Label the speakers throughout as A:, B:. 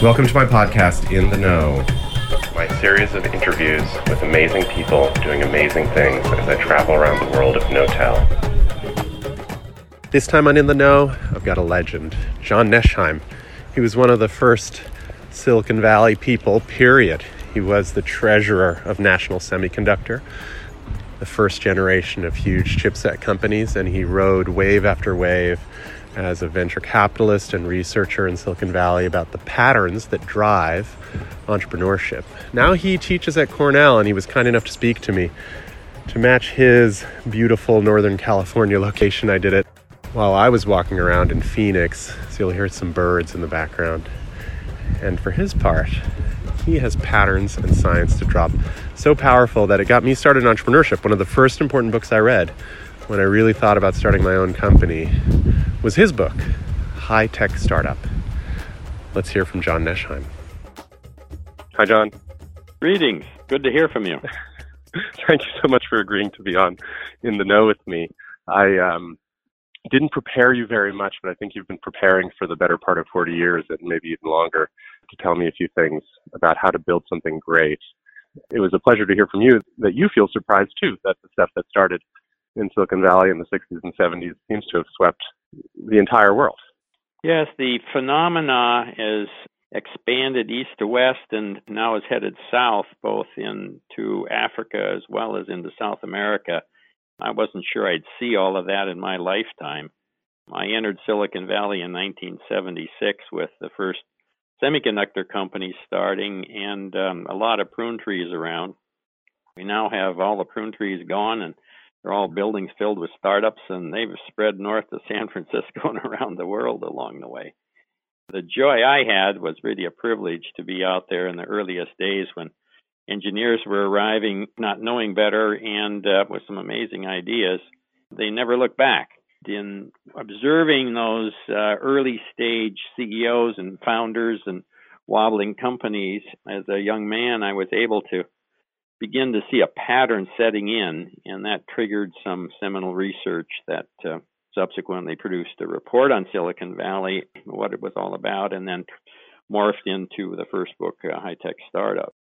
A: Welcome to my podcast, In the Know, my series of interviews with amazing people doing amazing things as I travel around the world of Knotel. This time on In the Know, I've got a legend, John Nesheim. He was one of the first Silicon Valley people, period. He was the treasurer of National Semiconductor, the first generation of huge chipset companies, and he rode wave after wave as a venture capitalist and researcher in Silicon Valley about the patterns that drive entrepreneurship. Now he teaches at Cornell, and he was kind enough to speak to me. To match his beautiful Northern California location, I did it while I was walking around in Phoenix, so you'll hear some birds in the background. And for his part, he has patterns and science to drop so powerful that it got me started in entrepreneurship. One of the first important books I read when I really thought about starting my own company was his book, High Tech Startup. Let's hear from John Nesheim. Hi, John.
B: Greetings. Good to hear from you.
A: Thank you so much for agreeing to be on in the know with me. I um, didn't prepare you very much, but I think you've been preparing for the better part of 40 years and maybe even longer to tell me a few things about how to build something great. It was a pleasure to hear from you that you feel surprised too that the stuff that started in Silicon Valley in the 60s and 70s seems to have swept the entire world.
B: Yes, the phenomena is expanded east to west and now is headed south, both into Africa as well as into South America. I wasn't sure I'd see all of that in my lifetime. I entered Silicon Valley in 1976 with the first semiconductor company starting and um, a lot of prune trees around. We now have all the prune trees gone and they're all buildings filled with startups and they've spread north to San Francisco and around the world along the way. The joy I had was really a privilege to be out there in the earliest days when engineers were arriving not knowing better and uh, with some amazing ideas. They never look back. In observing those uh, early stage CEOs and founders and wobbling companies as a young man, I was able to begin to see a pattern setting in, and that triggered some seminal research that uh, subsequently produced a report on Silicon Valley, what it was all about, and then morphed into the first book, uh, High Tech Startup.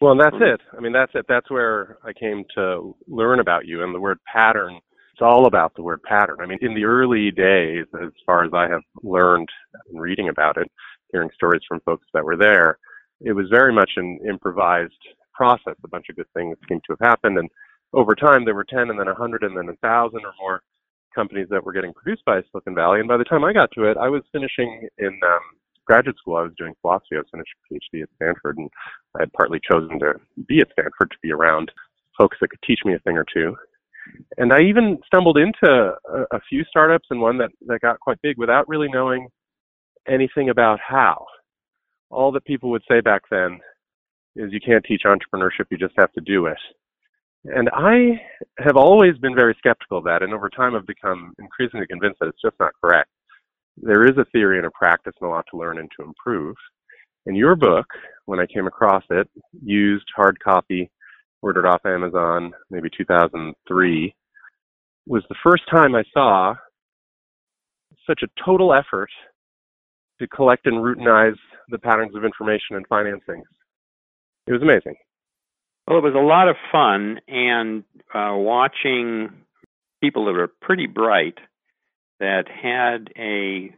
A: Well, and that's it. I mean, that's it. That's where I came to learn about you and the word pattern. It's all about the word pattern. I mean, in the early days, as far as I have learned and reading about it, hearing stories from folks that were there, it was very much an improvised process. A bunch of good things seemed to have happened. And over time, there were 10 and then 100 and then 1,000 or more companies that were getting produced by Silicon Valley. And by the time I got to it, I was finishing in um, graduate school, I was doing philosophy. I was finishing a PhD at Stanford, and I had partly chosen to be at Stanford to be around folks that could teach me a thing or two. And I even stumbled into a, a few startups and one that, that got quite big without really knowing anything about how. All that people would say back then is you can't teach entrepreneurship, you just have to do it. And I have always been very skeptical of that, and over time I've become increasingly convinced that it's just not correct there is a theory and a practice and a lot to learn and to improve. And your book, when I came across it, used hard copy, ordered off Amazon, maybe 2003, was the first time I saw such a total effort to collect and routinize the patterns of information and financing. It was amazing.
B: Well, it was a lot of fun, and uh, watching people that were pretty bright that had a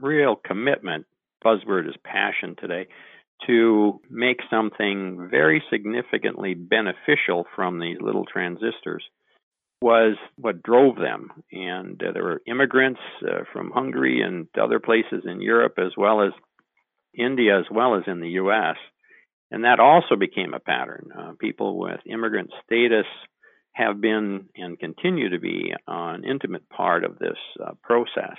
B: real commitment, buzzword is passion today, to make something very significantly beneficial from these little transistors was what drove them. And uh, there were immigrants uh, from Hungary and other places in Europe, as well as India, as well as in the US. And that also became a pattern. Uh, people with immigrant status have been and continue to be an intimate part of this uh, process.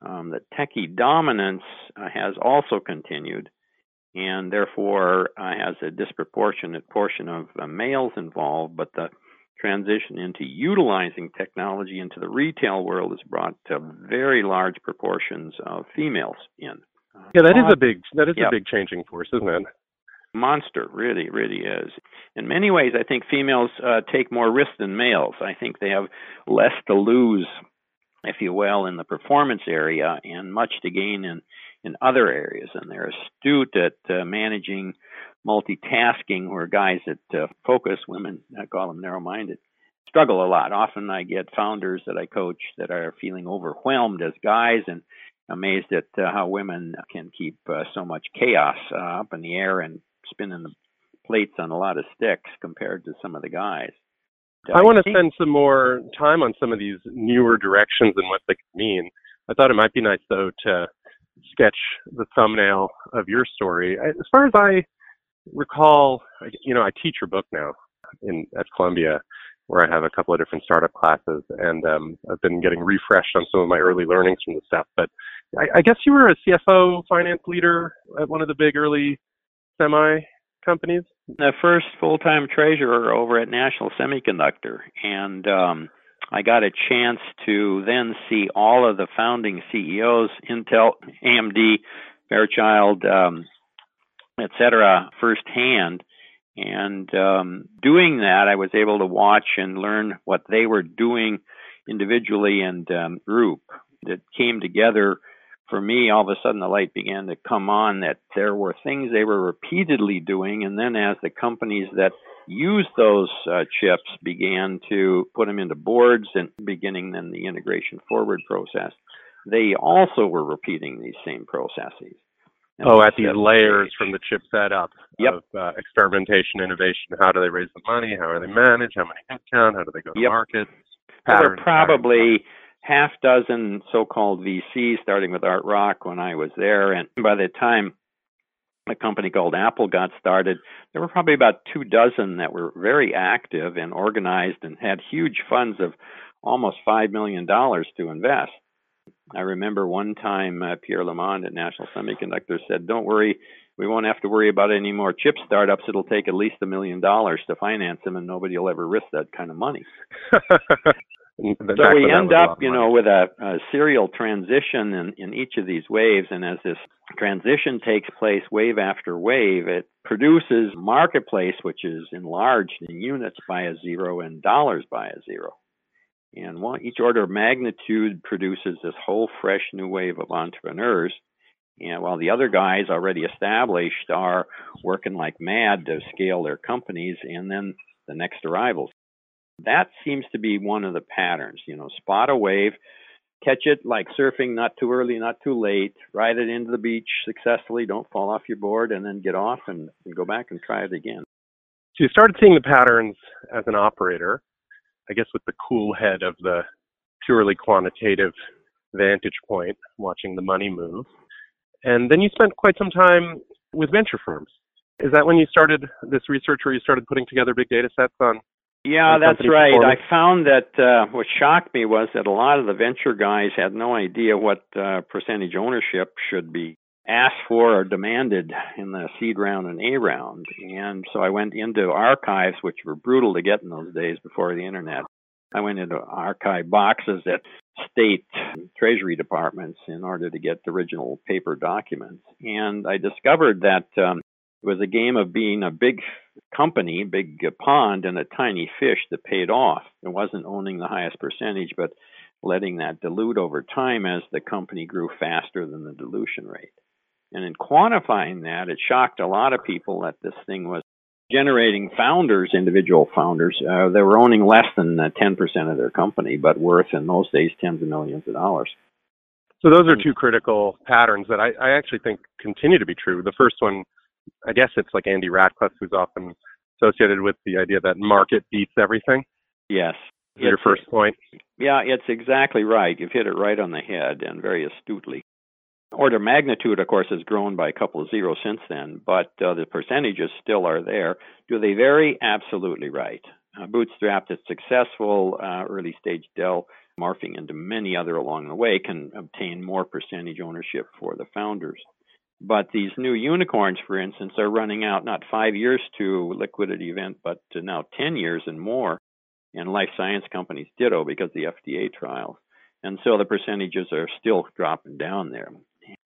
B: Um, the techie dominance uh, has also continued and therefore uh, has a disproportionate portion of uh, males involved, but the transition into utilizing technology into the retail world has brought very large proportions of females in.
A: Yeah, that is a big that is a big changing force, isn't it?
B: Monster, really, really is. In many ways, I think females uh, take more risk than males. I think they have less to lose, if you will, in the performance area and much to gain in, in other areas, and they're astute at uh, managing multitasking, where guys that uh, focus, women, I call them narrow-minded, struggle a lot. Often I get founders that I coach that are feeling overwhelmed as guys and amazed at uh, how women can keep uh, so much chaos uh, up in the air and spinning the plates on a lot of sticks compared to some of the guys.
A: I want to spend some more time on some of these newer directions and what they mean. I thought it might be nice though to sketch the thumbnail of your story. As far as I recall, you know, I teach your book now in at Columbia, where I have a couple of different startup classes, and um, I've been getting refreshed on some of my early learnings from the stuff. But I, I guess you were a CFO, finance leader at one of the big early semi companies.
B: The first full-time treasurer over at National Semiconductor, and um, I got a chance to then see all of the founding CEOs, Intel, AMD, Fairchild, um, et cetera, firsthand. And um, doing that, I was able to watch and learn what they were doing individually and um, group that came together. For me, all of a sudden the light began to come on that there were things they were repeatedly doing. And then as the companies that use those uh, chips began to put them into boards and beginning then the integration forward process, they also were repeating these same processes.
A: And oh, at these layers from the chip setup
B: yep.
A: of uh, experimentation, innovation. How do they raise the money? How are they managed? How many headcount? How do they go to
B: yep.
A: market?
B: There were probably half dozen so-called VCs, starting with Art Rock when I was there, and by the time a company called Apple got started, there were probably about two dozen that were very active and organized and had huge funds of almost $5 million to invest. I remember one time uh, Pierre Lamond at National Semiconductor said, Don't worry, we won't have to worry about any more chip startups. It'll take at least a million dollars to finance them, and nobody will ever risk that kind of money. so we end up, you know, with a, a serial transition in, in each of these waves, and as this transition takes place wave after wave, it produces marketplace which is enlarged in units by a zero and dollars by a zero. And one, each order of magnitude produces this whole fresh new wave of entrepreneurs. And while the other guys already established are working like mad to scale their companies, and then the next arrivals. That seems to be one of the patterns. You know, spot a wave, catch it like surfing, not too early, not too late, ride it into the beach successfully, don't fall off your board, and then get off and, and go back and try it again.
A: So you started seeing the patterns as an operator, I guess with the cool head of the purely quantitative vantage point, watching the money move. And then you spent quite some time with venture firms. Is that when you started this research where you started putting together big data sets on
B: yeah, that's right. I found that uh, what shocked me was that a lot of the venture guys had no idea what uh, percentage ownership should be asked for or demanded in the seed round and A round. And so I went into archives, which were brutal to get in those days before the internet. I went into archive boxes at state treasury departments in order to get the original paper documents. And I discovered that um, it was a game of being a big company, big pond, and a tiny fish that paid off. It wasn't owning the highest percentage, but letting that dilute over time as the company grew faster than the dilution rate. And in quantifying that, it shocked a lot of people that this thing was generating founders, individual founders, uh, that were owning less than uh, 10% of their company, but worth in those days tens of millions of dollars.
A: So those are two critical patterns that I, I actually think continue to be true. The first one I guess it's like Andy Rachleff, who's often associated with the idea that market beats everything.
B: Yes.
A: Your first point.
B: Yeah, it's exactly right. You've hit it right on the head and very astutely. Order magnitude, of course, has grown by a couple of zeros since then, but uh, the percentages still are there. Do they vary? Absolutely right. Uh, bootstrapped is successful. Uh, early stage Dell, morphing into many other along the way, can obtain more percentage ownership for the founders. But these new unicorns, for instance, are running out not five years to liquidity event, but to now 10 years and more. And life science companies ditto because the FDA trials. And so the percentages are still dropping down there.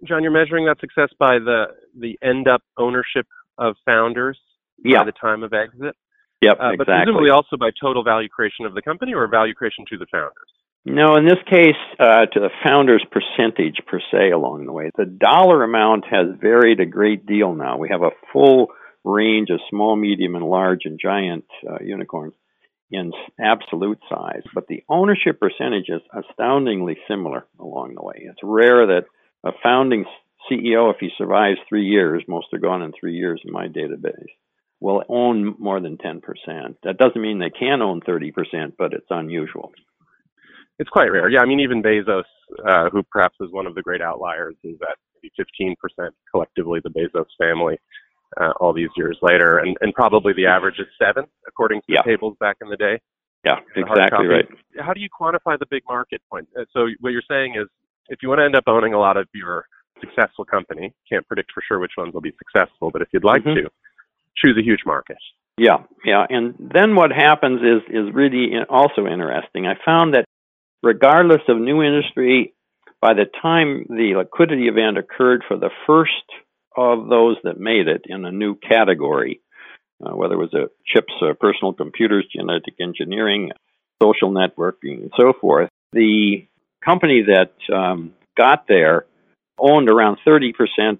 A: John, you're measuring that success by the the end up ownership of founders
B: yeah.
A: by the time of exit.
B: Yep,
A: uh,
B: exactly.
A: But presumably also by total value creation of the company or value creation to the founders.
B: No, in this case, uh, to the founder's percentage per se along the way. The dollar amount has varied a great deal now. We have a full range of small, medium, and large and giant uh, unicorns in absolute size, but the ownership percentage is astoundingly similar along the way. It's rare that a founding CEO, if he survives three years, most are gone in three years in my database, will own more than 10%. That doesn't mean they can own 30%, but it's unusual.
A: It's quite rare. Yeah, I mean, even Bezos, uh, who perhaps is one of the great outliers, is at maybe 15% collectively, the Bezos family, uh, all these years later. And, and probably the average is seven, according to yeah. the tables back in the day.
B: Yeah, exactly right.
A: How do you quantify the big market point? Uh, so what you're saying is if you want to end up owning a lot of your successful company, can't predict for sure which ones will be successful, but if you'd like mm-hmm. to, choose a huge market.
B: Yeah, yeah. And then what happens is is really also interesting. I found that regardless of new industry, by the time the liquidity event occurred for the first of those that made it in a new category, uh, whether it was a chips, uh, personal computers, genetic engineering, social networking, and so forth, the company that um, got there owned around 30%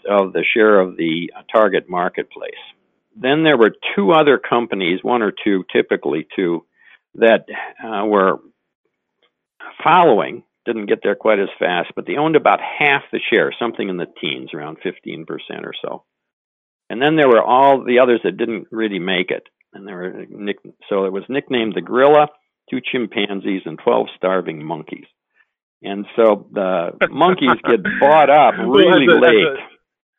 B: of the share of the target marketplace. Then there were two other companies, one or two, typically two, that uh, were following, didn't get there quite as fast, but they owned about half the share, something in the teens, around 15% or so. And then there were all the others that didn't really make it. And there were nick- so it was nicknamed the gorilla, two chimpanzees, and 12 starving monkeys. And so the monkeys get bought up really well, as a, late.
A: As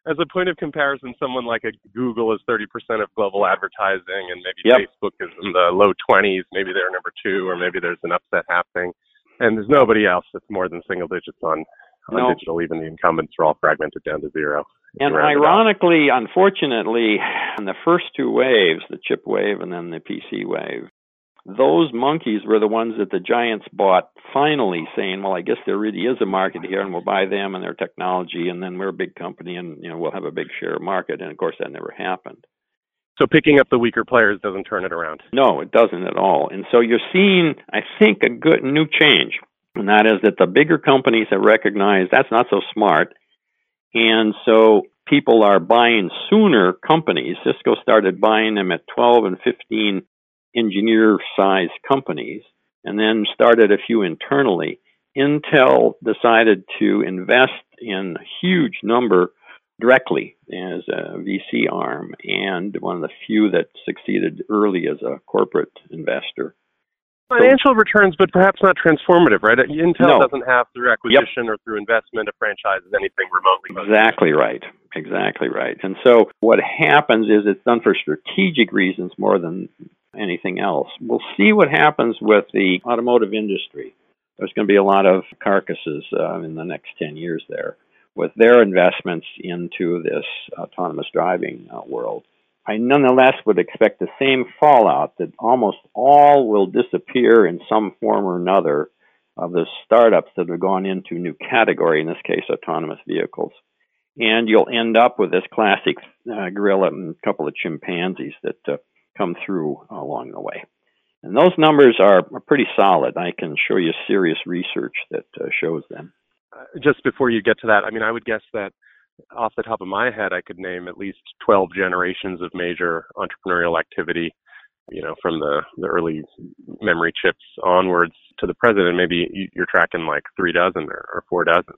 A: a, as a, point of comparison, someone like a Google is 30% of global advertising, and maybe yep. Facebook is in the low 20s. Maybe they're number two, or maybe there's an upset happening. And there's nobody else that's more than single digits on, on no. digital. Even the incumbents are all fragmented down to zero.
B: And ironically, unfortunately, in the first two waves, the chip wave and then the PC wave, those monkeys were the ones that the giants bought finally saying well i guess there really is a market here and we'll buy them and their technology and then we're a big company and you know we'll have a big share of market and of course that never happened
A: so picking up the weaker players doesn't turn it around.
B: No it doesn't at all. And so you're seeing i think a good new change. And that is that the bigger companies have recognized that's not so smart. And so people are buying sooner companies. Cisco started buying them at 12 and 15 engineer sized companies and then started a few internally. Intel decided to invest in a huge number directly as a VC arm and one of the few that succeeded early as a corporate investor.
A: Financial so, returns, but perhaps not transformative, right? Intel no. doesn't have through acquisition yep. or through investment of franchises anything remotely.
B: Exactly right. Exactly right. And so what happens is it's done for strategic reasons more than anything else. We'll see what happens with the automotive industry. There's going to be a lot of carcasses uh, in the next 10 years there with their investments into this autonomous driving uh, world. I nonetheless would expect the same fallout that almost all will disappear in some form or another of the startups that have gone into new category, in this case, autonomous vehicles. And you'll end up with this classic uh, gorilla and a couple of chimpanzees that uh, come through along the way. And those numbers are, pretty solid. I can show you serious research that uh, shows them.
A: Uh, just before you get to that, I mean, I would guess that off the top of my head, I could name at least 12 generations of major entrepreneurial activity, you know, from the, the early memory chips onwards to the present. And maybe you're tracking like three dozen or, or four dozen.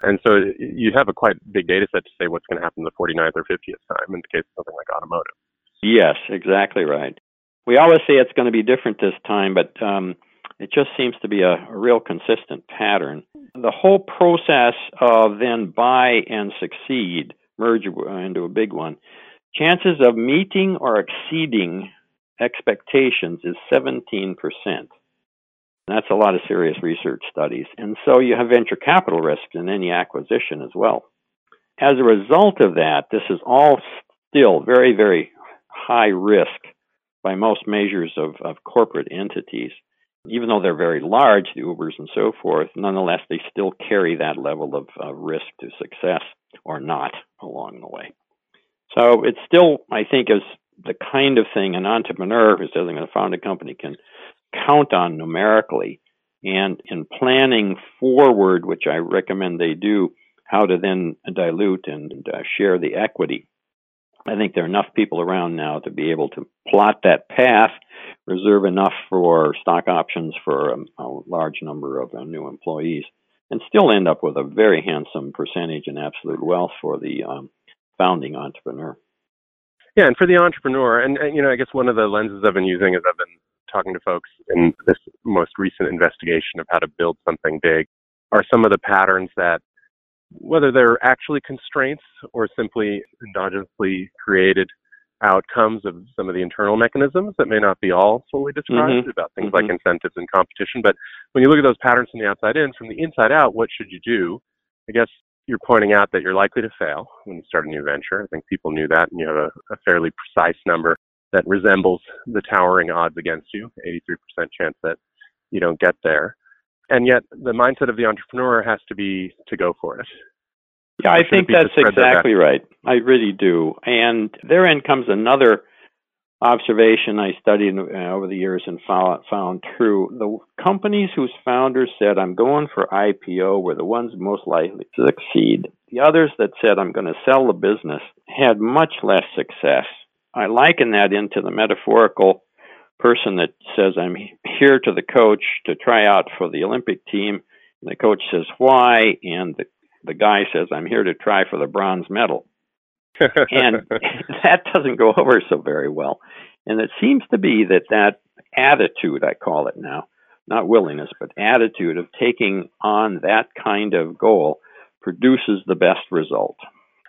A: And so you have a quite big data set to say what's going to happen the 49th or 50th time in the case of something like automotive.
B: Yes, exactly right. We always say it's going to be different this time, but um, it just seems to be a, a real consistent pattern. The whole process of then buy and succeed, merge into a big one, chances of meeting or exceeding expectations is 17%. That's a lot of serious research studies. And so you have venture capital risk in any acquisition as well. As a result of that, this is all still very, very high risk by most measures of, of corporate entities. Even though they're very large, the Ubers and so forth, nonetheless, they still carry that level of uh, risk to success or not along the way. So it still, I think, is the kind of thing an entrepreneur who's going to found a company can count on numerically and in planning forward, which I recommend they do, how to then dilute and uh, share the equity. I think there are enough people around now to be able to plot that path, reserve enough for stock options for a, a large number of uh, new employees, and still end up with a very handsome percentage in absolute wealth for the um, founding entrepreneur.
A: Yeah, and for the entrepreneur, and, and you know, I guess one of the lenses I've been using is I've been talking to folks in this most recent investigation of how to build something big are some of the patterns that whether they're actually constraints or simply endogenously created outcomes of some of the internal mechanisms that may not be all fully described mm-hmm. about things mm-hmm. like incentives and competition. But when you look at those patterns from the outside in, from the inside out, what should you do? I guess you're pointing out that you're likely to fail when you start a new venture. I think people knew that, and you have a, a fairly precise number that resembles the towering odds against you 83% chance that you don't get there. And yet, the mindset of the entrepreneur has to be to go for it.
B: Yeah, I think that's exactly right. I really do. And therein comes another observation I studied uh, over the years and found, found true. The companies whose founders said, I'm going for IPO, were the ones most likely to succeed. The others that said, I'm going to sell the business, had much less success. I liken that into the metaphorical person that says, I'm here to the coach to try out for the Olympic team. And the coach says, Why? And the, the guy says, I'm here to try for the bronze medal. and that doesn't go over so very well. And it seems to be that that attitude, I call it now, not willingness, but attitude of taking on that kind of goal produces the best result.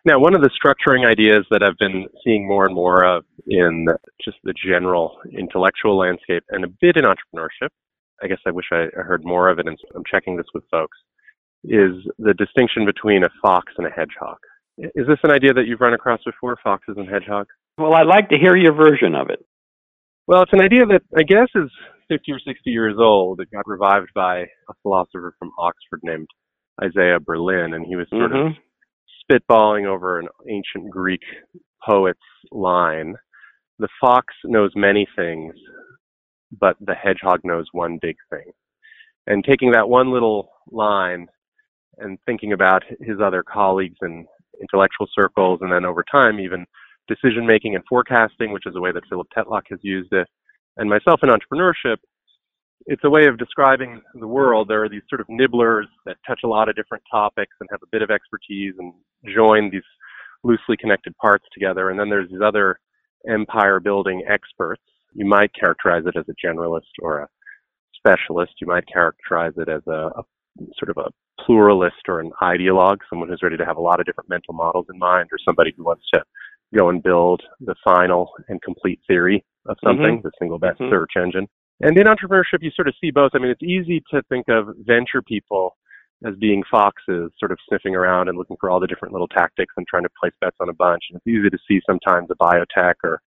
A: Now, one of the structuring ideas that I've been seeing more and more of in just the general intellectual landscape and a bit in entrepreneurship, I guess I wish I heard more of it, and I'm checking this with folks, is the distinction between a fox and a hedgehog. Is this an idea that you've run across before, foxes and hedgehogs?
B: Well, I'd like to hear your version of it.
A: Well, it's an idea that I guess is 50 or 60 years old. It got revived by a philosopher from Oxford named Isaiah Berlin, and he was sort mm-hmm. of spitballing over an ancient Greek poet's line. The fox knows many things, but the hedgehog knows one big thing. And taking that one little line and thinking about his other colleagues in intellectual circles, and then over time, even decision making and forecasting, which is a way that Philip Tetlock has used it, and myself in entrepreneurship, it's a way of describing the world. There are these sort of nibblers that touch a lot of different topics and have a bit of expertise and join these loosely connected parts together. And then there's these other empire building experts. You might characterize it as a generalist or a specialist. You might characterize it as a, a sort of a pluralist or an ideologue, someone who's ready to have a lot of different mental models in mind, or somebody who wants to go and build the final and complete theory of something, mm-hmm. the single best mm-hmm. search engine. And in entrepreneurship, you sort of see both. I mean, it's easy to think of venture people as being foxes, sort of sniffing around and looking for all the different little tactics and trying to place bets on a bunch. And it's easy to see sometimes a biotech or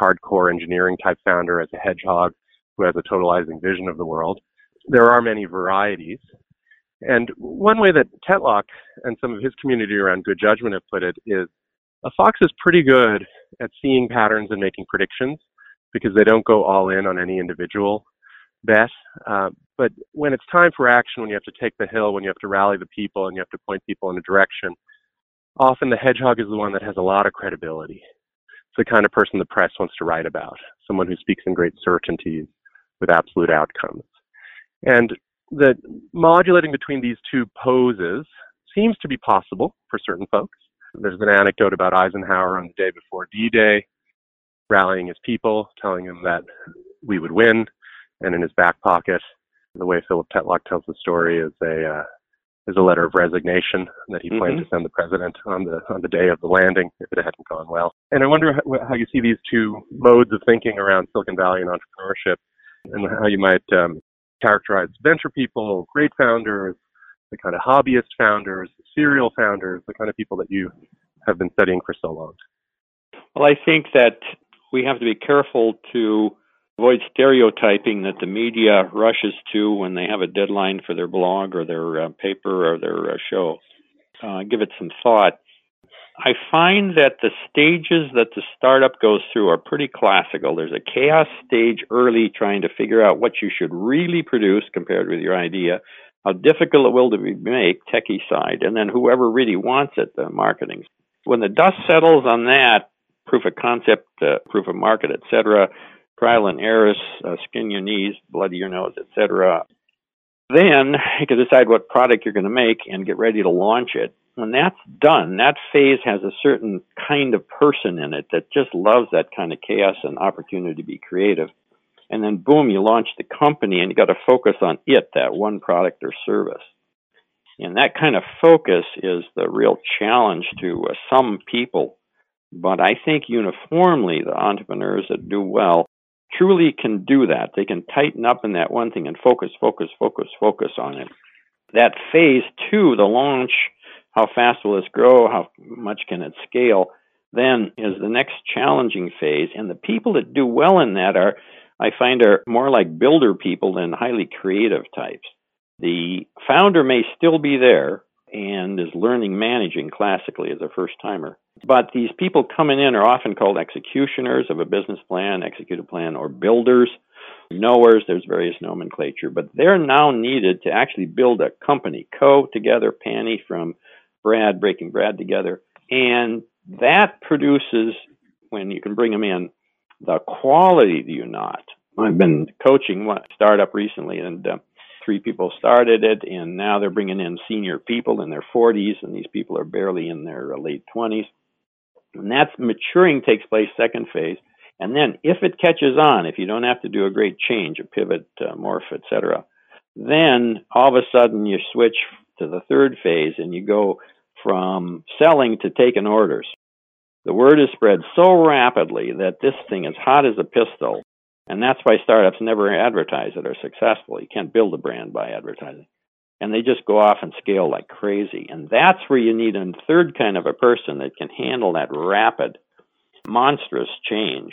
A: hardcore engineering type founder as a hedgehog who has a totalizing vision of the world. There are many varieties. And one way that Tetlock and some of his community around good judgment have put it is a fox is pretty good at seeing patterns and making predictions because they don't go all in on any individual bet. Uh, but when it's time for action, when you have to take the hill, when you have to rally the people and you have to point people in a direction, often the hedgehog is the one that has a lot of credibility. It's the kind of person the press wants to write about, someone who speaks in great certainties with absolute outcomes. And that modulating between these two poses seems to be possible for certain folks. There's an anecdote about Eisenhower on the day before D-Day rallying his people, telling them that we would win, and in his back pocket, the way Philip Tetlock tells the story is a uh, is a letter of resignation that he planned mm-hmm. to send the president on the on the day of the landing if it hadn't gone well. And I wonder how, how you see these two modes of thinking around Silicon Valley and entrepreneurship, and how you might um, characterize venture people, great founders, the kind of hobbyist founders, serial founders, the kind of people that you have been studying for so long.
B: Well, I think that we have to be careful to avoid stereotyping that the media rushes to when they have a deadline for their blog or their uh, paper or their uh, show. Uh, give it some thought. I find that the stages that the startup goes through are pretty classical. There's a chaos stage early, trying to figure out what you should really produce compared with your idea, how difficult it will to be make, techie side, and then whoever really wants it, the marketing. When the dust settles on that, proof of concept, uh, proof of market, etc., trial and errors, uh, skin your knees, blood your nose, etc. Then you can decide what product you're going to make and get ready to launch it when that's done, that phase has a certain kind of person in it that just loves that kind of chaos and opportunity to be creative. And then, boom, you launch the company and you got to focus on it, that one product or service. And that kind of focus is the real challenge to uh, some people. But I think uniformly, the entrepreneurs that do well truly can do that. They can tighten up in that one thing and focus, focus, focus, focus on it. That phase two, the launch, how fast will this grow? How much can it scale? Then is the next challenging phase. And the people that do well in that are, I find, are more like builder people than highly creative types. The founder may still be there and is learning managing classically as a first timer. But these people coming in are often called executioners of a business plan, execute a plan, or builders, knowers. There's various nomenclature, but they're now needed to actually build a company. Co together, Panny from Brad, breaking Brad together. And that produces, when you can bring them in, the quality do you not. I've been coaching one startup recently, and uh, three people started it, and now they're bringing in senior people in their 40s, and these people are barely in their uh, late 20s. And that's maturing takes place second phase. And then if it catches on, if you don't have to do a great change, a pivot, uh, morph, etc., then all of a sudden you switch to the third phase and you go from selling to taking orders. The word is spread so rapidly that this thing is hot as a pistol. And that's why startups never advertise that are successful. You can't build a brand by advertising. And they just go off and scale like crazy. And that's where you need a third kind of a person that can handle that rapid, monstrous change,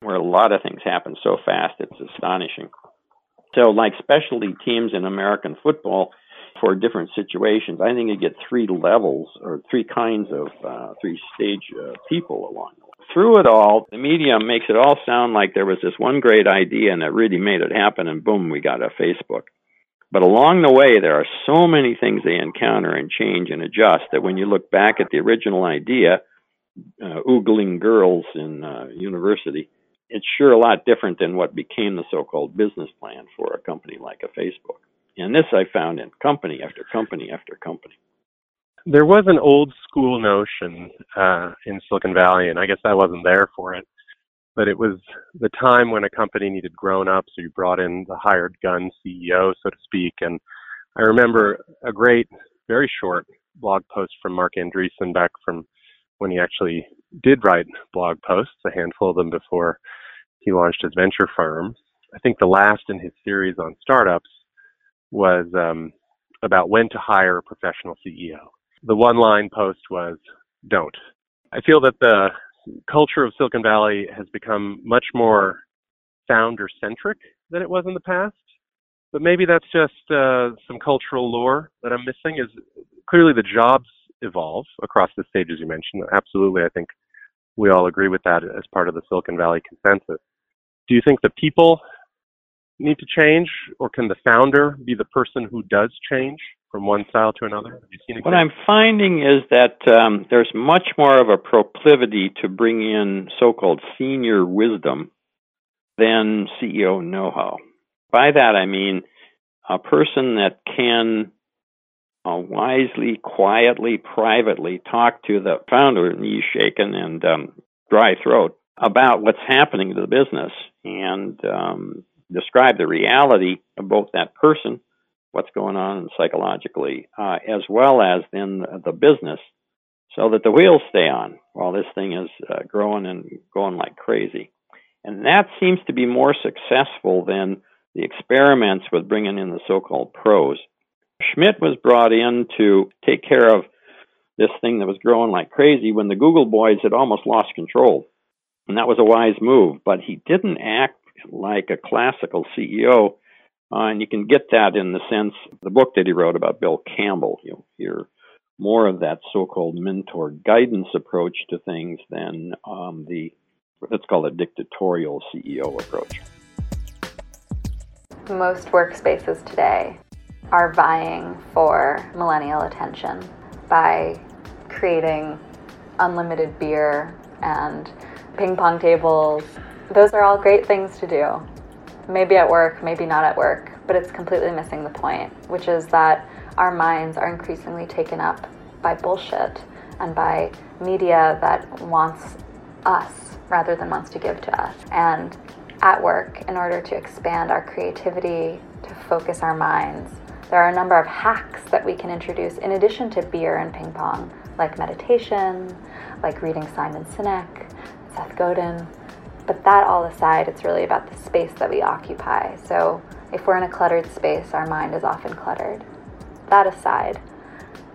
B: where a lot of things happen so fast it's astonishing. So, like specialty teams in American football, for different situations. I think you get three levels or three kinds of uh, three stage uh, people along the way. Through it all, the media makes it all sound like there was this one great idea and it really made it happen, and boom, we got a Facebook. But along the way, there are so many things they encounter and change and adjust that when you look back at the original idea, uh, oogling girls in uh, university, it's sure a lot different than what became the so called business plan for a company like a Facebook. And this I found in company after company after company.
A: There was an old school notion uh, in Silicon Valley, and I guess I wasn't there for it, but it was the time when a company needed grown ups, so you brought in the hired gun CEO, so to speak. And I remember a great, very short blog post from Marc Andreessen back from when he actually did write blog posts, a handful of them before he launched his venture firm. I think the last in his series on startups was um, about when to hire a professional CEO. The one line post was, don't. I feel that the culture of Silicon Valley has become much more founder centric than it was in the past. But maybe that's just uh, some cultural lore that I'm missing. Is clearly the jobs evolve across the stages you mentioned. Absolutely, I think we all agree with that as part of the Silicon Valley consensus. Do you think the people need to change, or can the founder be the person who does change from one style to another?
B: what I'm finding is that um, there's much more of a proclivity to bring in so-called senior wisdom than CEO know-how. By that I mean a person that can uh, wisely, quietly, privately talk to the founder, knees shaken and um, dry throat, about what's happening to the business and um, describe the reality of both that person, what's going on psychologically, uh, as well as then the business, so that the wheels stay on while this thing is uh, growing and going like crazy. And that seems to be more successful than the experiments with bringing in the so called pros. Schmidt was brought in to take care of this thing that was growing like crazy when the Google boys had almost lost control. And that was a wise move, but he didn't act like a classical CEO. Uh, and you can get that in the sense the book that he wrote about Bill Campbell. You'll hear more of that so-called mentor guidance approach to things than um, the let's call it dictatorial CEO approach.
C: Most workspaces today are vying for millennial attention by creating unlimited beer and ping pong tables. Those are all great things to do. Maybe at work, maybe not at work, but it's completely missing the point, which is that our minds are increasingly taken up by bullshit and by media that wants us rather than wants to give to us. And at work, in order to expand our creativity, to focus our minds, there are a number of hacks that we can introduce in addition to beer and ping pong, like meditation, like reading Simon Sinek, Seth Godin. But that all aside, it's really about the space that we occupy. So if we're in a cluttered space, our mind is often cluttered. That aside,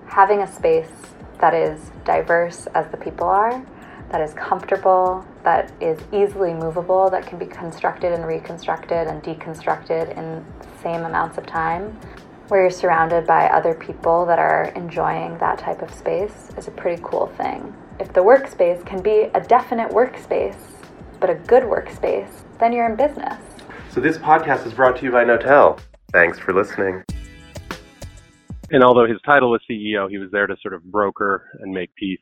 C: having a space that is diverse as the people are, that is comfortable, that is easily movable, that can be constructed and reconstructed and deconstructed in the same amounts of time, where you're surrounded by other people that are enjoying that type of space is a pretty cool thing. If the workspace can be a definite workspace, but a good workspace, then you're in business.
A: So this podcast is brought to you by Knotel. Thanks for listening. And although his title was CEO, he was there to sort of broker and make peace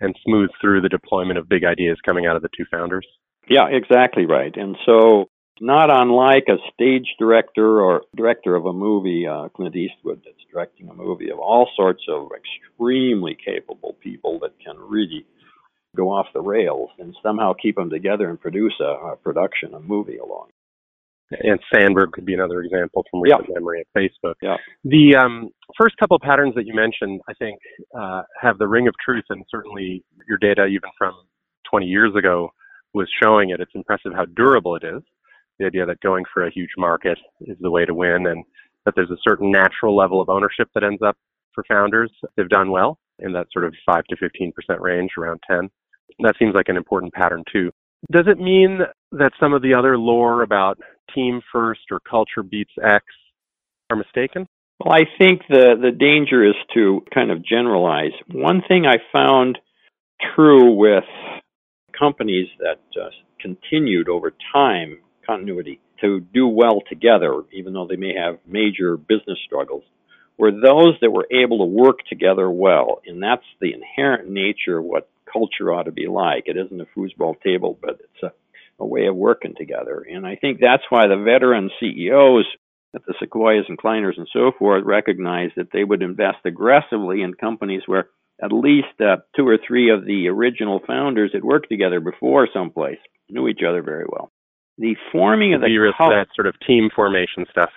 A: and smooth through the deployment of big ideas coming out of the two founders.
B: Yeah, exactly right. And so not unlike a stage director or director of a movie, uh, Clint Eastwood, that's directing a movie of all sorts of extremely capable people that can really go off the rails and somehow keep them together and produce a, a production, a movie along.
A: And Sandberg could be another example from recent
B: yeah.
A: memory at Facebook.
B: Yeah.
A: The um, first couple of patterns that you mentioned, I think, uh, have the ring of truth, and certainly your data, even from 20 years ago, was showing it. It's impressive how durable it is the idea that going for a huge market is the way to win and that there's a certain natural level of ownership that ends up for founders. They've done well in that sort of 5 to 15% range, around 10. That seems like an important pattern too. Does it mean that some of the other lore about team first or culture beats X are mistaken?
B: Well, I think the, the danger is to kind of generalize. One thing I found true with companies that uh, continued over time continuity to do well together, even though they may have major business struggles, were those that were able to work together well. And that's the inherent nature of what culture ought to be like. It isn't a foosball table, but it's a, a way of working together. And I think that's why the veteran CEOs at the Sequoias and Kleiners and so forth recognized that they would invest aggressively in companies where at least uh, two or three of the original founders had worked together before someplace, knew each other very well the forming of the
A: risk that sort of team formation stuff.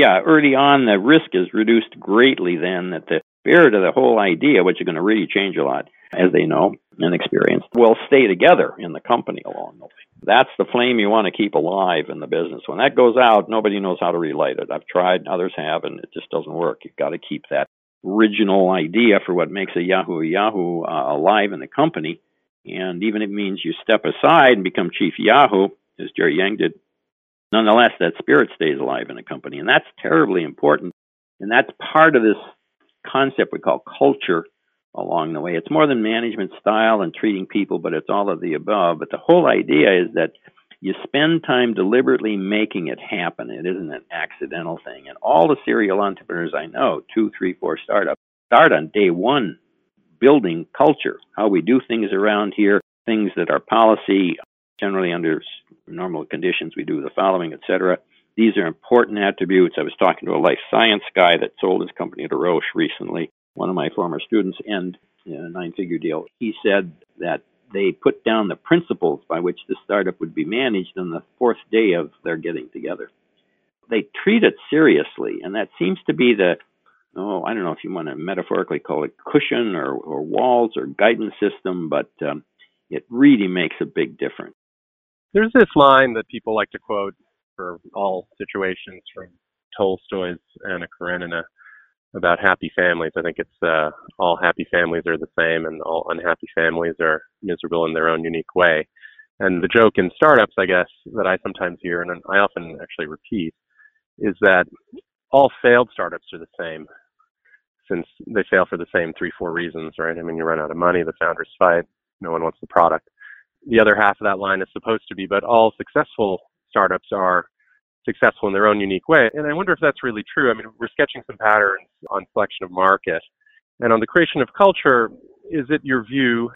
B: Yeah, early on the risk is reduced greatly. Then that the spirit of the whole idea, which is going to really change a lot, as they know and experience, will stay together in the company along the way. That's the flame you want to keep alive in the business. When that goes out, nobody knows how to relight it. I've tried, others have, and it just doesn't work. You've got to keep that original idea for what makes a Yahoo a Yahoo uh, alive in the company. And even if it means you step aside and become chief Yahoo, as Jerry Yang did. Nonetheless, that spirit stays alive in a company, and that's terribly important. And that's part of this concept we call culture along the way. It's more than management style and treating people, but it's all of the above. But the whole idea is that you spend time deliberately making it happen. It isn't an accidental thing. And all the serial entrepreneurs I know, two, three, four startups, start on day one building culture, how we do things around here, things that are policy, generally under normal conditions, we do the following, etc. These are important attributes. I was talking to a life science guy that sold his company to Roche recently, one of my former students, and a nine figure deal. He said that they put down the principles by which the startup would be managed on the fourth day of their getting together. They treat it seriously, and that seems to be the oh, I don't know if you want to metaphorically call it cushion or, or walls or guidance system, but um, it really makes a big difference.
A: There's this line that people like to quote for all situations from Tolstoy's Anna Karenina about happy families. I think it's uh, all happy families are the same, and all unhappy families are miserable in their own unique way. And the joke in startups, I guess, that I sometimes hear, and I often actually repeat, is that all failed startups are the same. since they fail for the same three, four reasons, right? I mean, you run out of money, the founders fight, no one wants the product. The other half of that line is supposed to be, but all successful startups are successful in their own unique way. And I wonder if that's really true. I mean, we're sketching some patterns on selection of market. And on the creation of culture, is it your view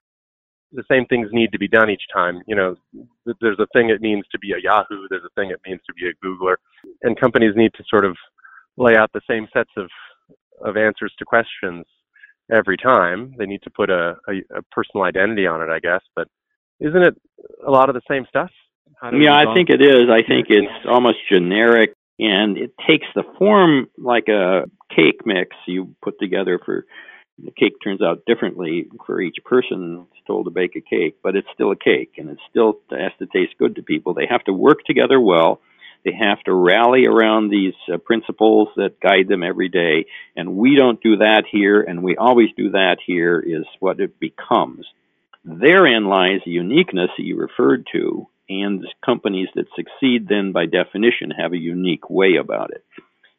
A: the same things need to be done each time? You know, there's a thing it means to be a Yahoo, there's a thing it means to be a Googler, and companies need to sort of lay out the same sets of, of answers to questions every time. They need to put a, a, a personal identity on it, I guess. But isn't it a lot of the same stuff?
B: Yeah, I think it? is. I think it's almost generic and it takes the form like a cake mix. You put together for the cake turns out differently for each person it's told to bake a cake but it's still a cake and it still has to taste good to people. They have to work together well. They have to rally around these uh, principles that guide them every day and we don't do that here and we always do that here is what it becomes therein lies the uniqueness that you referred to and companies that succeed then by definition have a unique way about it.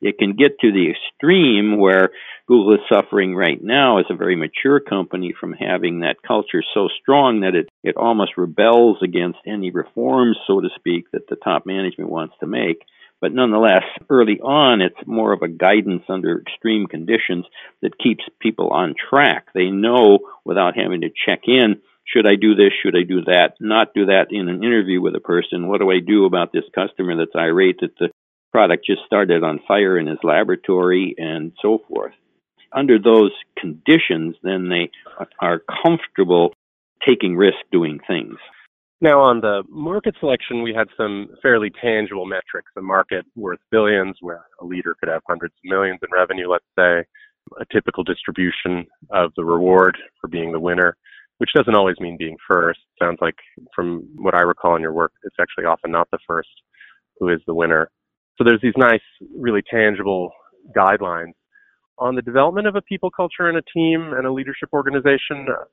B: It can get to the extreme where Google is suffering right now as a very mature company from having that culture so strong that it, it almost rebels against any reforms, so to speak, that the top management wants to make. But nonetheless, early on, it's more of a guidance under extreme conditions that keeps people on track. They know without having to check in should I do this? Should I do that? Not do that in an interview with a person. What do I do about this customer that's irate that the product just started on fire in his laboratory and so forth? Under those conditions, then they are comfortable taking risk doing things.
A: Now, on the market selection, we had some fairly tangible metrics. A market worth billions, where a leader could have hundreds of millions in revenue, let's say, a typical distribution of the reward for being the winner which doesn't always mean being first. Sounds like from what I recall in your work, it's actually often not the first who is the winner. So there's these nice, really tangible guidelines. On the development of a people culture in a team and a leadership organization, uh,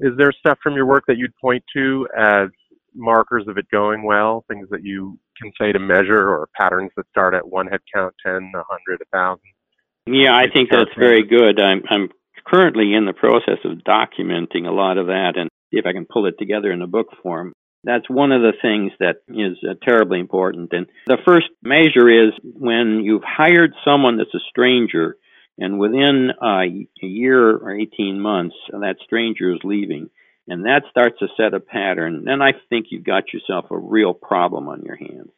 A: is there stuff from your work that you'd point to as markers of it going well, things that you can say to measure or patterns that start at one head count, 10, 100, 1,000?
B: Yeah, I think that's very good. I'm, I'm currently in the process of documenting a lot of that and see if I can pull it together in a book form. That's one of the things that is uh, terribly important. And the first measure is when you've hired someone that's a stranger, and within uh, a year or 18 months, that stranger is leaving, and that starts to set a pattern, then I think you've got yourself a real problem on your hands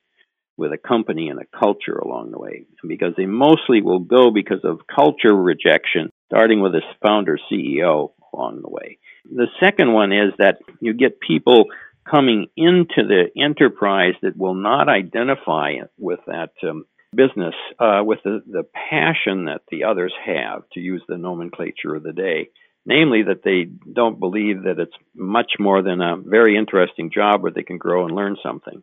B: with a company and a culture along the way. Because they mostly will go because of culture rejection starting with his founder CEO along the way. The second one is that you get people coming into the enterprise that will not identify with that um, business uh, with the, the passion that the others have, to use the nomenclature of the day. Namely, that they don't believe that it's much more than a very interesting job where they can grow and learn something.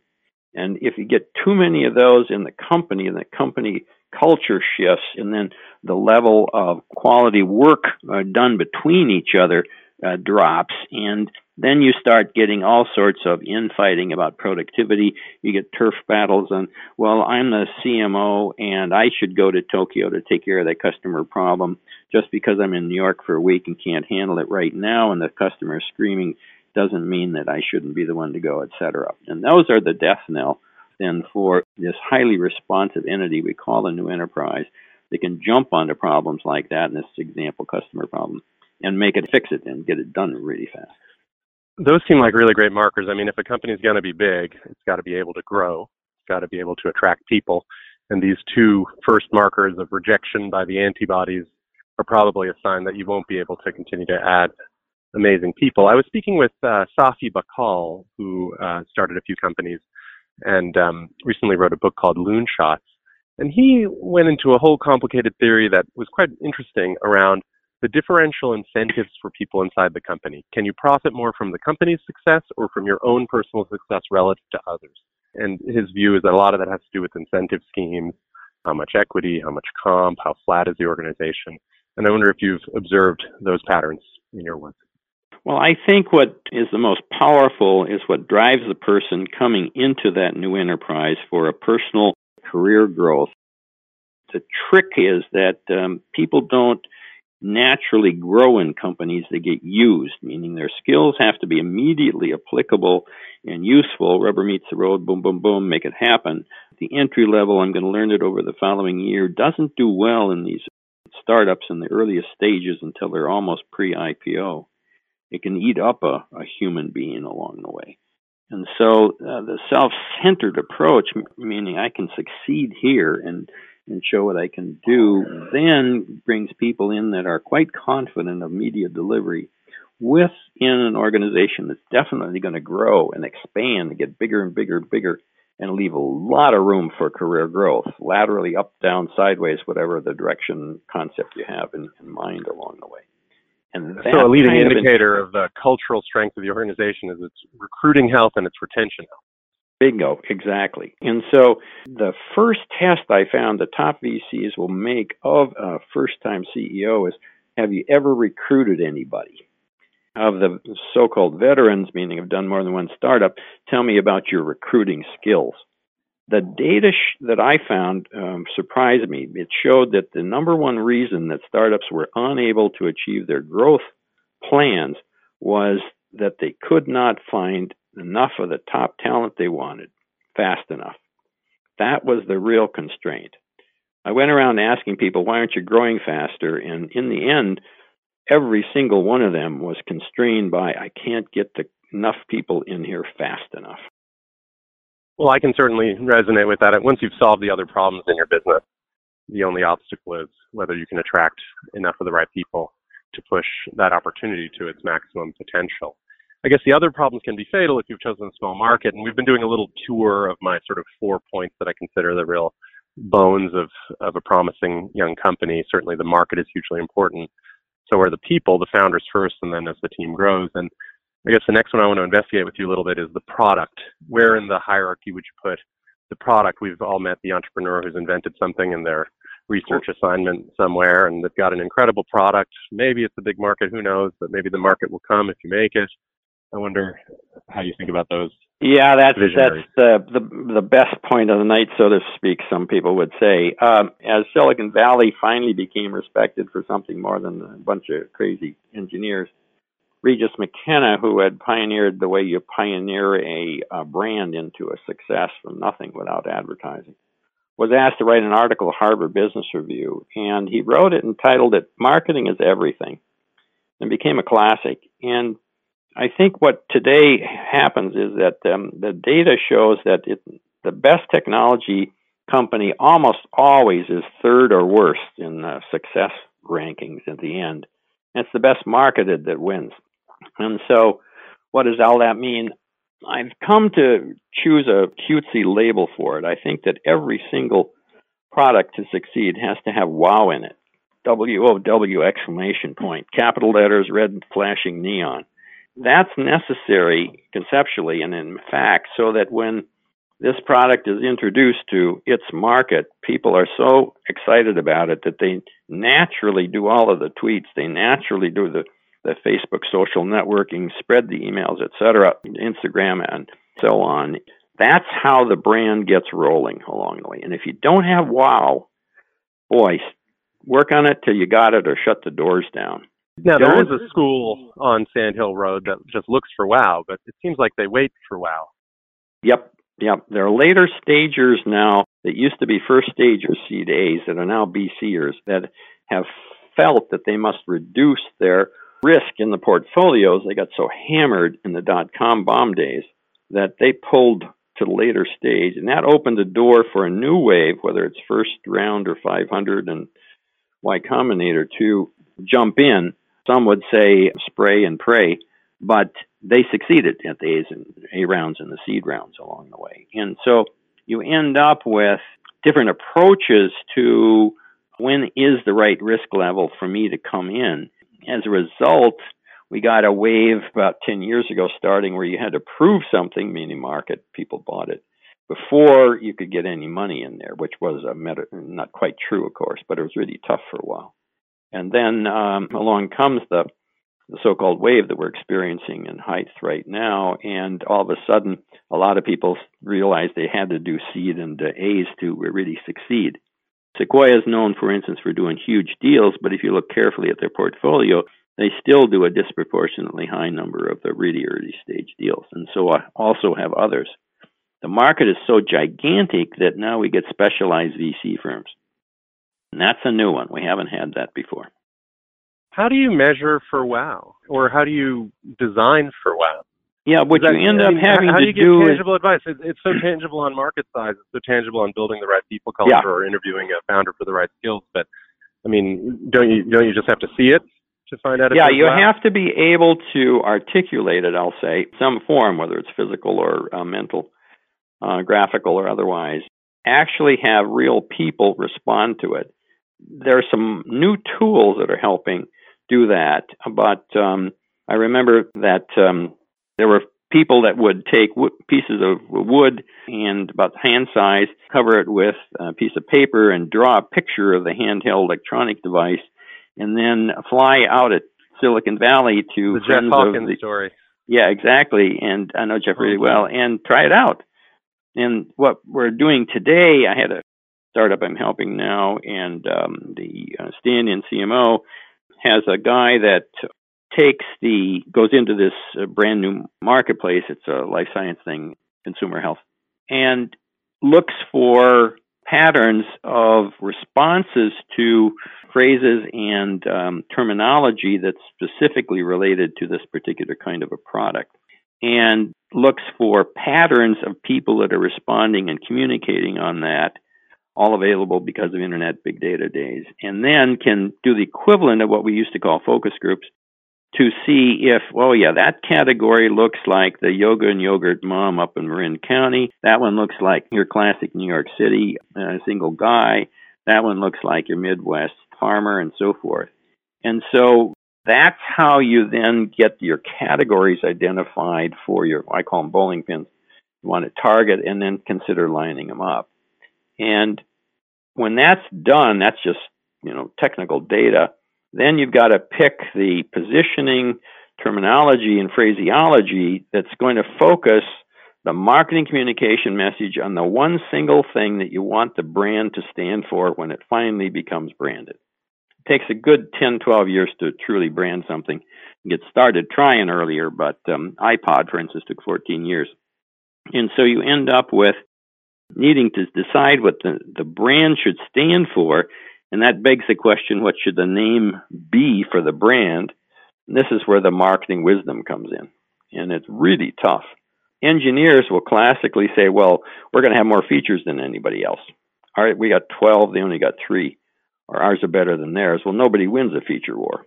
B: And if you get too many of those in the company and the company culture shifts, and then the level of quality work uh, done between each other uh, drops, and then you start getting all sorts of infighting about productivity. You get turf battles and, well, I'm the CMO and I should go to Tokyo to take care of that customer problem just because I'm in New York for a week and can't handle it right now, and the customer is screaming doesn't mean that I shouldn't be the one to go, etc. And those are the death knell then for this highly responsive entity we call a new enterprise that can jump onto problems like that, in this example, customer problem, and make it fix it and get it done really fast.
A: Those seem like really great markers. I mean, if a company is going to be big, it's got to be able to grow, it's got to be able to attract people. And these two first markers of rejection by the antibodies are probably a sign that you won't be able to continue to add amazing people. I was speaking with uh, Safi Bahcall, who uh, started a few companies and um, recently wrote a book called Loon Shots. And he went into a whole complicated theory that was quite interesting around the differential incentives for people inside the company. Can you profit more from the company's success or from your own personal success relative to others? And his view is that a lot of that has to do with incentive schemes, how much equity, how much comp, how flat is the organization. And I wonder if you've observed those patterns in your work.
B: Well, I think what is the most powerful is what drives the person coming into that new enterprise for a personal career growth. The trick is that um, people don't naturally grow in companies that get used, meaning their skills have to be immediately applicable and useful. Rubber meets the road, boom, boom, boom, make it happen. The entry level, I'm going to learn it over the following year, doesn't do well in these startups in the earliest stages until they're almost pre IPO. It can eat up a, a human being along the way. And so uh, the self centered approach, meaning I can succeed here and and show what I can do, then brings people in that are quite confident of media delivery within an organization that's definitely going to grow and expand and get bigger and bigger and bigger and leave a lot of room for career growth, laterally, up, down, sideways, whatever the direction concept you have in, in mind along the way.
A: And so a leading indicator of, of the cultural strength of the organization is its recruiting health and its retention health.
B: Bingo, exactly. And so the first test I found the top VCs will make of a first time CEO is have you ever recruited anybody? Of the so called veterans, meaning have done more than one startup, tell me about your recruiting skills. The data sh- that I found um, surprised me. It showed that the number one reason that startups were unable to achieve their growth plans was that they could not find enough of the top talent they wanted fast enough. That was the real constraint. I went around asking people, why aren't you growing faster? And in the end, every single one of them was constrained by, I can't get the, enough people in here fast enough.
A: Well, I can certainly resonate with that. Once you've solved the other problems in your business, the only obstacle is whether you can attract enough of the right people to push that opportunity to its maximum potential. I guess the other problems can be fatal if you've chosen a small market. And we've been doing a little tour of my sort of four points that I consider the real bones of, of a promising young company. Certainly the market is hugely important. So are the people, the founders first, and then as the team grows. And I guess the next one I want to investigate with you a little bit is the product. Where in the hierarchy would you put the product? We've all met the entrepreneur who's invented something in their research assignment somewhere and they've got an incredible product. Maybe it's a big market, who knows, but maybe the market will come if you make it. I wonder how you think about those.
B: Yeah, that's that's the, the the best point of the night, so to speak. Some people would say, um, as Silicon Valley finally became respected for something more than a bunch of crazy engineers. Regis McKenna, who had pioneered the way you pioneer a, a brand into a success from nothing without advertising, was asked to write an article, Harvard Business Review, and he wrote it entitled "It Marketing is Everything," and became a classic. And I think what today happens is that um, the data shows that it, the best technology company almost always is third or worst in the success rankings at the end. And it's the best marketed that wins. And so, what does all that mean? I've come to choose a cutesy label for it. I think that every single product to succeed has to have wow in it. W O W exclamation point, capital letters, red flashing neon that's necessary conceptually and in fact so that when this product is introduced to its market, people are so excited about it that they naturally do all of the tweets, they naturally do the, the Facebook social networking, spread the emails, etc., Instagram, and so on. That's how the brand gets rolling along the way. And if you don't have wow, boy, work on it till you got it or shut the doors down.
A: Now there is a school on Sand Hill Road that just looks for wow, but it seems like they wait for wow.
B: Yep, yep. There are later stagers now that used to be first stagers, seed A's, that are now VCers that have felt that they must reduce their risk in the portfolios. They got so hammered in the dot com bomb days that they pulled to the later stage, and that opened the door for a new wave, whether it's first round or 500 and Y Combinator, to jump in some would say spray and pray, but they succeeded at the A's and A rounds and the seed rounds along the way. And so you end up with different approaches to when is the right risk level for me to come in. As a result, we got a wave about 10 years ago starting where you had to prove something, meaning market, people bought it, before you could get any money in there, which was a meta, not quite true, of course, but it was really tough for a while. And then um, along comes the, the so-called wave that we're experiencing in heights right now, and all of a sudden, a lot of people realized they had to do seed and uh, A's to really succeed. Sequoia is known, for instance, for doing huge deals, but if you look carefully at their portfolio, they still do a disproportionately high number of the really early stage deals, and so I also have others. The market is so gigantic that now we get specialized VC firms. And that's a new one. We haven't had that before.
A: How do you measure for wow? Or how do you design for wow?
B: Yeah, what that, you end up having
A: how,
B: how
A: do you
B: give
A: tangible is, advice? It, it's so tangible on market size. It's so tangible on building the right people culture
B: yeah.
A: or interviewing a founder for the right skills. But I mean, don't you don't you just have to see it to find out?
B: yeah, you have to be able to articulate it. I'll say some form, whether it's physical or uh, mental, uh, graphical or otherwise. Actually, have real people respond to it. There are some new tools that are helping do that, but um, I remember that um, there were people that would take w- pieces of wood and about hand size, cover it with a piece of paper, and draw a picture of the handheld electronic device, and then fly out at Silicon Valley to
A: the Jeff Hawkins
B: the,
A: story.
B: Yeah, exactly. And I know Jeff really well, and try it out. And what we're doing today, I had a startup I'm helping now, and um, the uh, stand-in CMO has a guy that takes the goes into this uh, brand new marketplace. It's a life science thing, consumer health, and looks for patterns of responses to phrases and um, terminology that's specifically related to this particular kind of a product, and looks for patterns of people that are responding and communicating on that all available because of internet big data days, and then can do the equivalent of what we used to call focus groups to see if, oh yeah, that category looks like the yoga and yogurt mom up in Marin County. That one looks like your classic New York City uh, single guy. That one looks like your Midwest farmer and so forth. And so that's how you then get your categories identified for your, I call them bowling pins. You want to target and then consider lining them up. And when that's done, that's just, you know, technical data then you've got to pick the positioning, terminology, and phraseology that's going to focus the marketing communication message on the one single thing that you want the brand to stand for when it finally becomes branded. It takes a good 10, 12 years to truly brand something. You get started trying earlier, but um, iPod, for instance, took 14 years. And so you end up with needing to decide what the, the brand should stand for and that begs the question what should the name be for the brand? And this is where the marketing wisdom comes in. And it's really tough. Engineers will classically say, well, we're going to have more features than anybody else. All right, we got 12, they only got three, or ours are better than theirs. Well, nobody wins a feature war.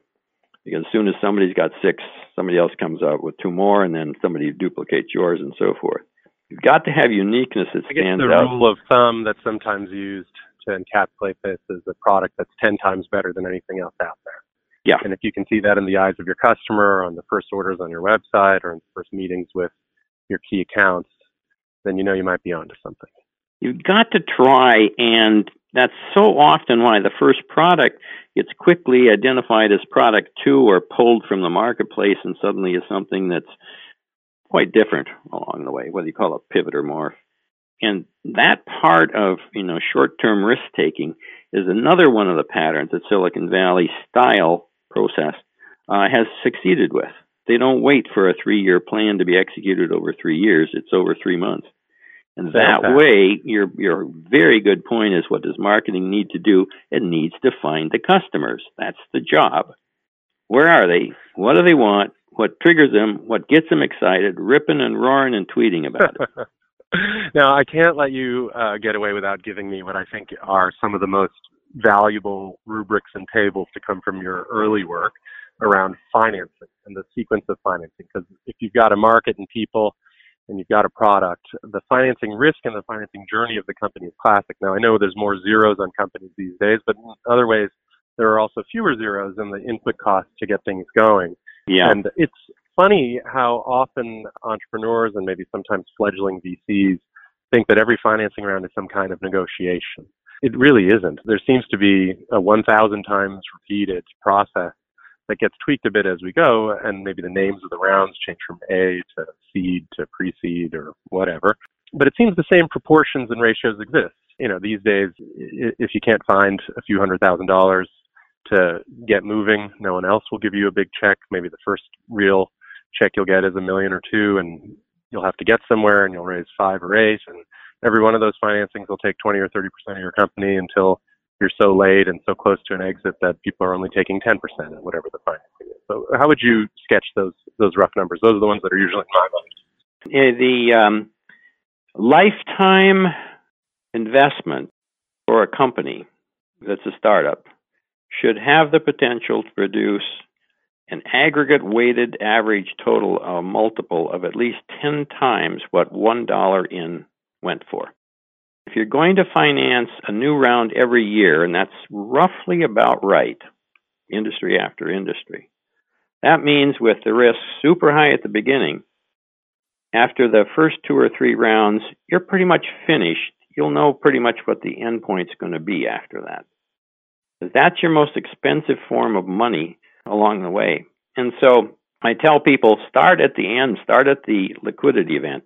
B: Because as soon as somebody's got six, somebody else comes out with two more, and then somebody duplicates yours, and so forth. You've got to have uniqueness that stands out.
A: I guess
B: the
A: rule of thumb that's sometimes used to encapsulate this as a product that's 10 times better than anything else out there.
B: Yeah.
A: And if you can see that in the eyes of your customer, on the first orders on your website, or in the first meetings with your key accounts, then you know you might be onto something.
B: You've got to try, and that's so often why the first product gets quickly identified as product two or pulled from the marketplace and suddenly is something that's quite different along the way, whether you call it pivot or morph. And that part of you know short-term risk-taking is another one of the patterns that Silicon Valley style process uh, has succeeded with. They don't wait for a three-year plan to be executed over three years; it's over three months. And that okay. way, your your very good point is what does marketing need to do? It needs to find the customers. That's the job. Where are they? What do they want? What triggers them? What gets them excited? Ripping and roaring and tweeting about it.
A: now, I can't let you uh, get away without giving me what I think are some of the most valuable rubrics and tables to come from your early work around financing and the sequence of financing. Because if you've got a market and people and you've got a product, the financing risk and the financing journey of the company is classic. Now, I know there's more zeros on companies these days, but in other ways, there are also fewer zeros in the input costs to get things going.
B: Yeah.
A: And it's funny how often entrepreneurs and maybe sometimes fledgling VCs think that every financing round is some kind of negotiation. It really isn't. There seems to be a 1,000 times repeated process that gets tweaked a bit as we go, and maybe the names of the rounds change from A to seed to pre-seed or whatever. but it seems the same proportions and ratios exist. You know, these days, if you can't find a few hundred thousand dollars to get moving, no one else will give you a big check. Maybe the first real check you'll get is a million or two, and you'll have to get somewhere, and you'll raise five or eight, and every one of those financings will take 20 or 30 percent of your company until you're so late and so close to an exit that people are only taking 10% of whatever the financing is. So how would you sketch those those rough numbers? Those are the ones that are usually in my
B: mind. The um, lifetime investment for a company that's a startup should have the potential to produce an aggregate weighted average total uh, multiple of at least 10 times what $1 in went for. If you're going to finance a new round every year, and that's roughly about right, industry after industry, that means with the risk super high at the beginning, after the first two or three rounds, you're pretty much finished. You'll know pretty much what the endpoint's going to be after that. That's your most expensive form of money along the way. And so I tell people start at the end, start at the liquidity event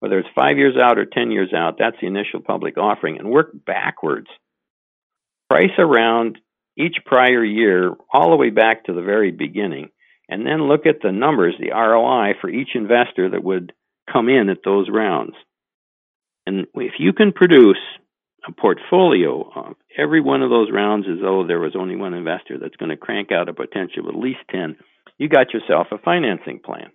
B: whether it's five years out or 10 years out, that's the initial public offering, and work backwards. Price around each prior year all the way back to the very beginning, and then look at the numbers, the ROI for each investor that would come in at those rounds. And if you can produce a portfolio of every one of those rounds as though there was only one investor that's going to crank out a potential of at least 10, you got yourself a financing plan.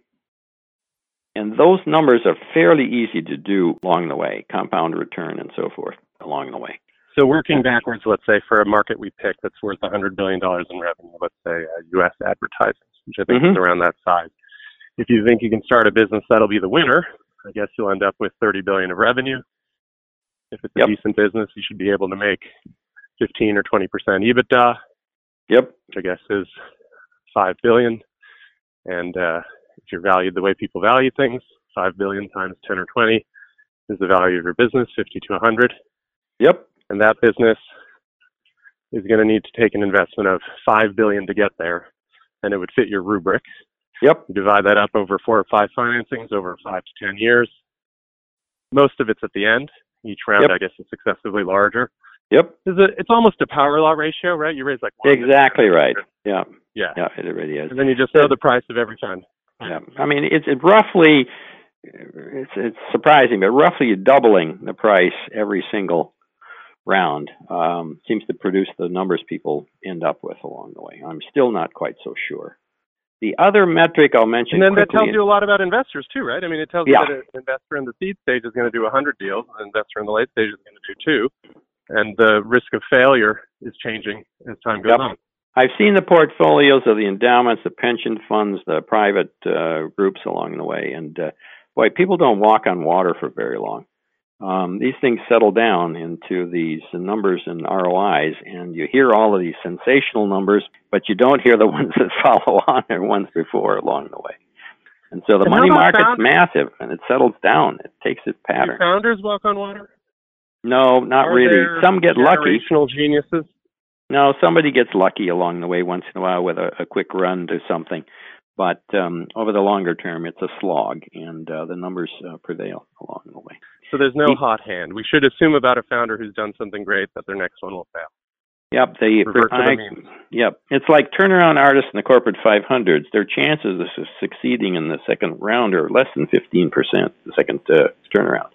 B: And those numbers are fairly easy to do along the way, compound return and so forth along the way.
A: So working backwards, let's say for a market we pick that's worth $100 billion in revenue, let's say uh, U.S. advertising, which I think mm-hmm. is around that size. If you think you can start a business that'll be the winner, I guess you'll end up with 30 billion of revenue. If it's a yep. decent business, you should be able to make 15 or 20 percent EBITDA.
B: Yep.
A: Which I guess is five billion. And uh, if you're valued the way people value things, five billion times ten or twenty is the value of your business, fifty to a hundred.
B: Yep.
A: And that business is going to need to take an investment of five billion to get there, and it would fit your rubric.
B: Yep.
A: You divide that up over four or five financings over five to ten years. Most of it's at the end. Each round, yep. I guess, is successively larger.
B: Yep.
A: It's, a, it's almost a power law ratio, right? You raise like
B: exactly right. Yeah.
A: Yeah.
B: Yeah. It really is.
A: And then you just know the price of every fund.
B: Yeah, I mean it's it roughly it's it's surprising, but roughly you're doubling the price every single round um, seems to produce the numbers people end up with along the way. I'm still not quite so sure. The other metric I'll mention,
A: and then
B: that
A: tells you a lot about investors too, right? I mean, it tells
B: yeah.
A: you that an investor in the seed stage is going to do 100 deals, an investor in the late stage is going to do two, and the risk of failure is changing as time goes
B: yep.
A: on.
B: I've seen the portfolios of the endowments, the pension funds, the private uh, groups along the way, and uh, boy, people don't walk on water for very long. Um, these things settle down into these numbers and ROIs, and you hear all of these sensational numbers, but you don't hear the ones that follow on or ones before along the way. And so the
A: and
B: money market's
A: founders?
B: massive, and it settles down. It takes its pattern.
A: Do founders walk on water?
B: No, not
A: Are
B: really. Some get lucky.
A: Generational geniuses.
B: No, somebody gets lucky along the way once in a while with a, a quick run to something, but um, over the longer term, it's a slog, and uh, the numbers uh, prevail along the way.
A: So there's no hot hand. We should assume about a founder who's done something great that their next one will fail.
B: Yep, they.
A: Revert
B: I,
A: the
B: yep, it's like turnaround artists in the corporate 500s. Their chances of succeeding in the second round are less than 15 percent. The second uh, turnaround.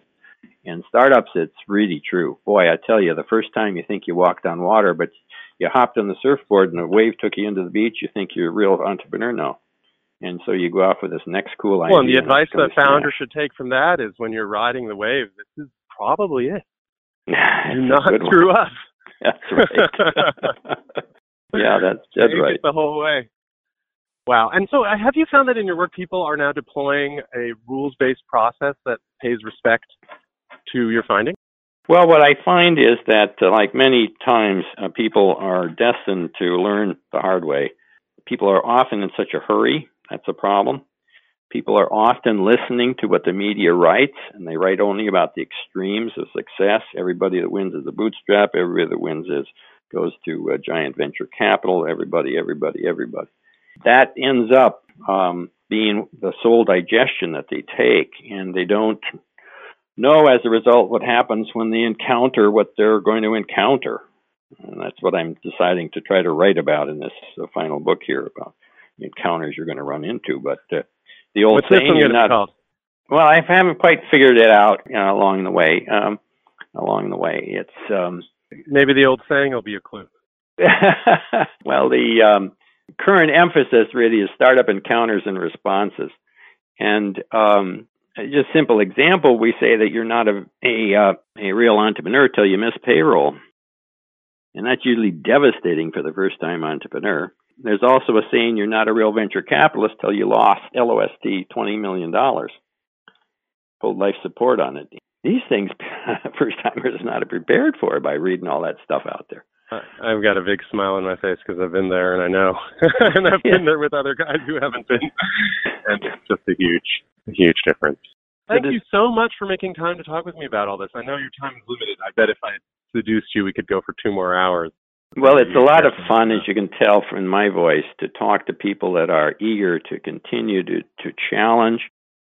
B: In startups, it's really true. Boy, I tell you, the first time you think you walked on water, but you hopped on the surfboard and a wave took you into the beach, you think you're a real entrepreneur now. And so you go off with this next cool idea.
A: Well, and the advice that founder should take from that is when you're riding the wave, this is probably it. Do not screw up.
B: That's right. yeah, that's that's
A: Take
B: right.
A: The whole way. Wow. And so, uh, have you found that in your work, people are now deploying a rules-based process that pays respect to your findings?
B: Well, what I find is that, uh, like many times, uh, people are destined to learn the hard way. People are often in such a hurry. That's a problem. People are often listening to what the media writes, and they write only about the extremes of success. Everybody that wins is a bootstrap. Everybody that wins is goes to giant venture capital. Everybody, everybody, everybody. That ends up um, being the sole digestion that they take, and they don't know as a result what happens when they encounter what they're going to encounter. And that's what I'm deciding to try to write about in this uh, final book here about encounters you're going to run into. But uh, the old
A: What's
B: saying,
A: you're
B: not,
A: called?
B: well, I haven't quite figured it out you know, along the way. Um, along the way, it's um,
A: maybe the old saying will be a clue.
B: well, the um, current emphasis really is startup encounters and responses. And um, just simple example, we say that you're not a a, uh, a real entrepreneur till you miss payroll, and that's usually devastating for the first time entrepreneur. There's also a saying you're not a real venture capitalist till you lost LOST twenty million dollars, pulled life support on it. These things first timers are not prepared for by reading all that stuff out there.
A: I've got a big smile on my face because I've been there and I know, and I've been there with other guys who haven't been, and it's just a huge, a huge difference. Thank you so much for making time to talk with me about all this. I know your time is limited. I bet if I seduced you, we could go for two more hours.
B: Well, it's a lot of fun, as you can tell from my voice, to talk to people that are eager to continue to, to challenge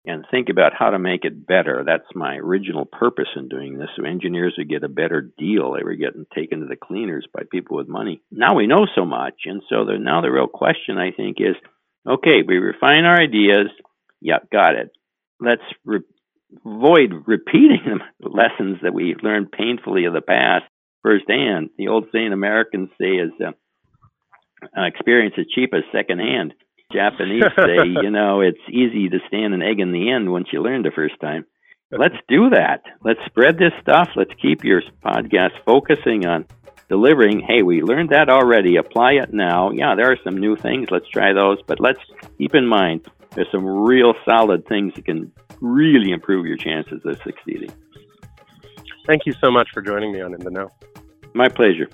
B: and think about how to make it better. That's my original purpose in doing this. So engineers would get a better deal. They were getting taken to the cleaners by people with money. Now we know so much, and so the, now the real question I think is, okay, we refine our ideas. Yeah, got it. Let's re- avoid repeating the lessons that we learned painfully of the past firsthand. The old saying Americans say is, uh, "Experience is cheap as secondhand." Japanese say, you know, it's easy to stand an egg in the end once you learn the first time. Let's do that. Let's spread this stuff. Let's keep your podcast focusing on delivering. Hey, we learned that already. Apply it now. Yeah, there are some new things. Let's try those. But let's keep in mind there's some real solid things that can really improve your chances of succeeding.
A: Thank you so much for joining me on In the Know.
B: My pleasure.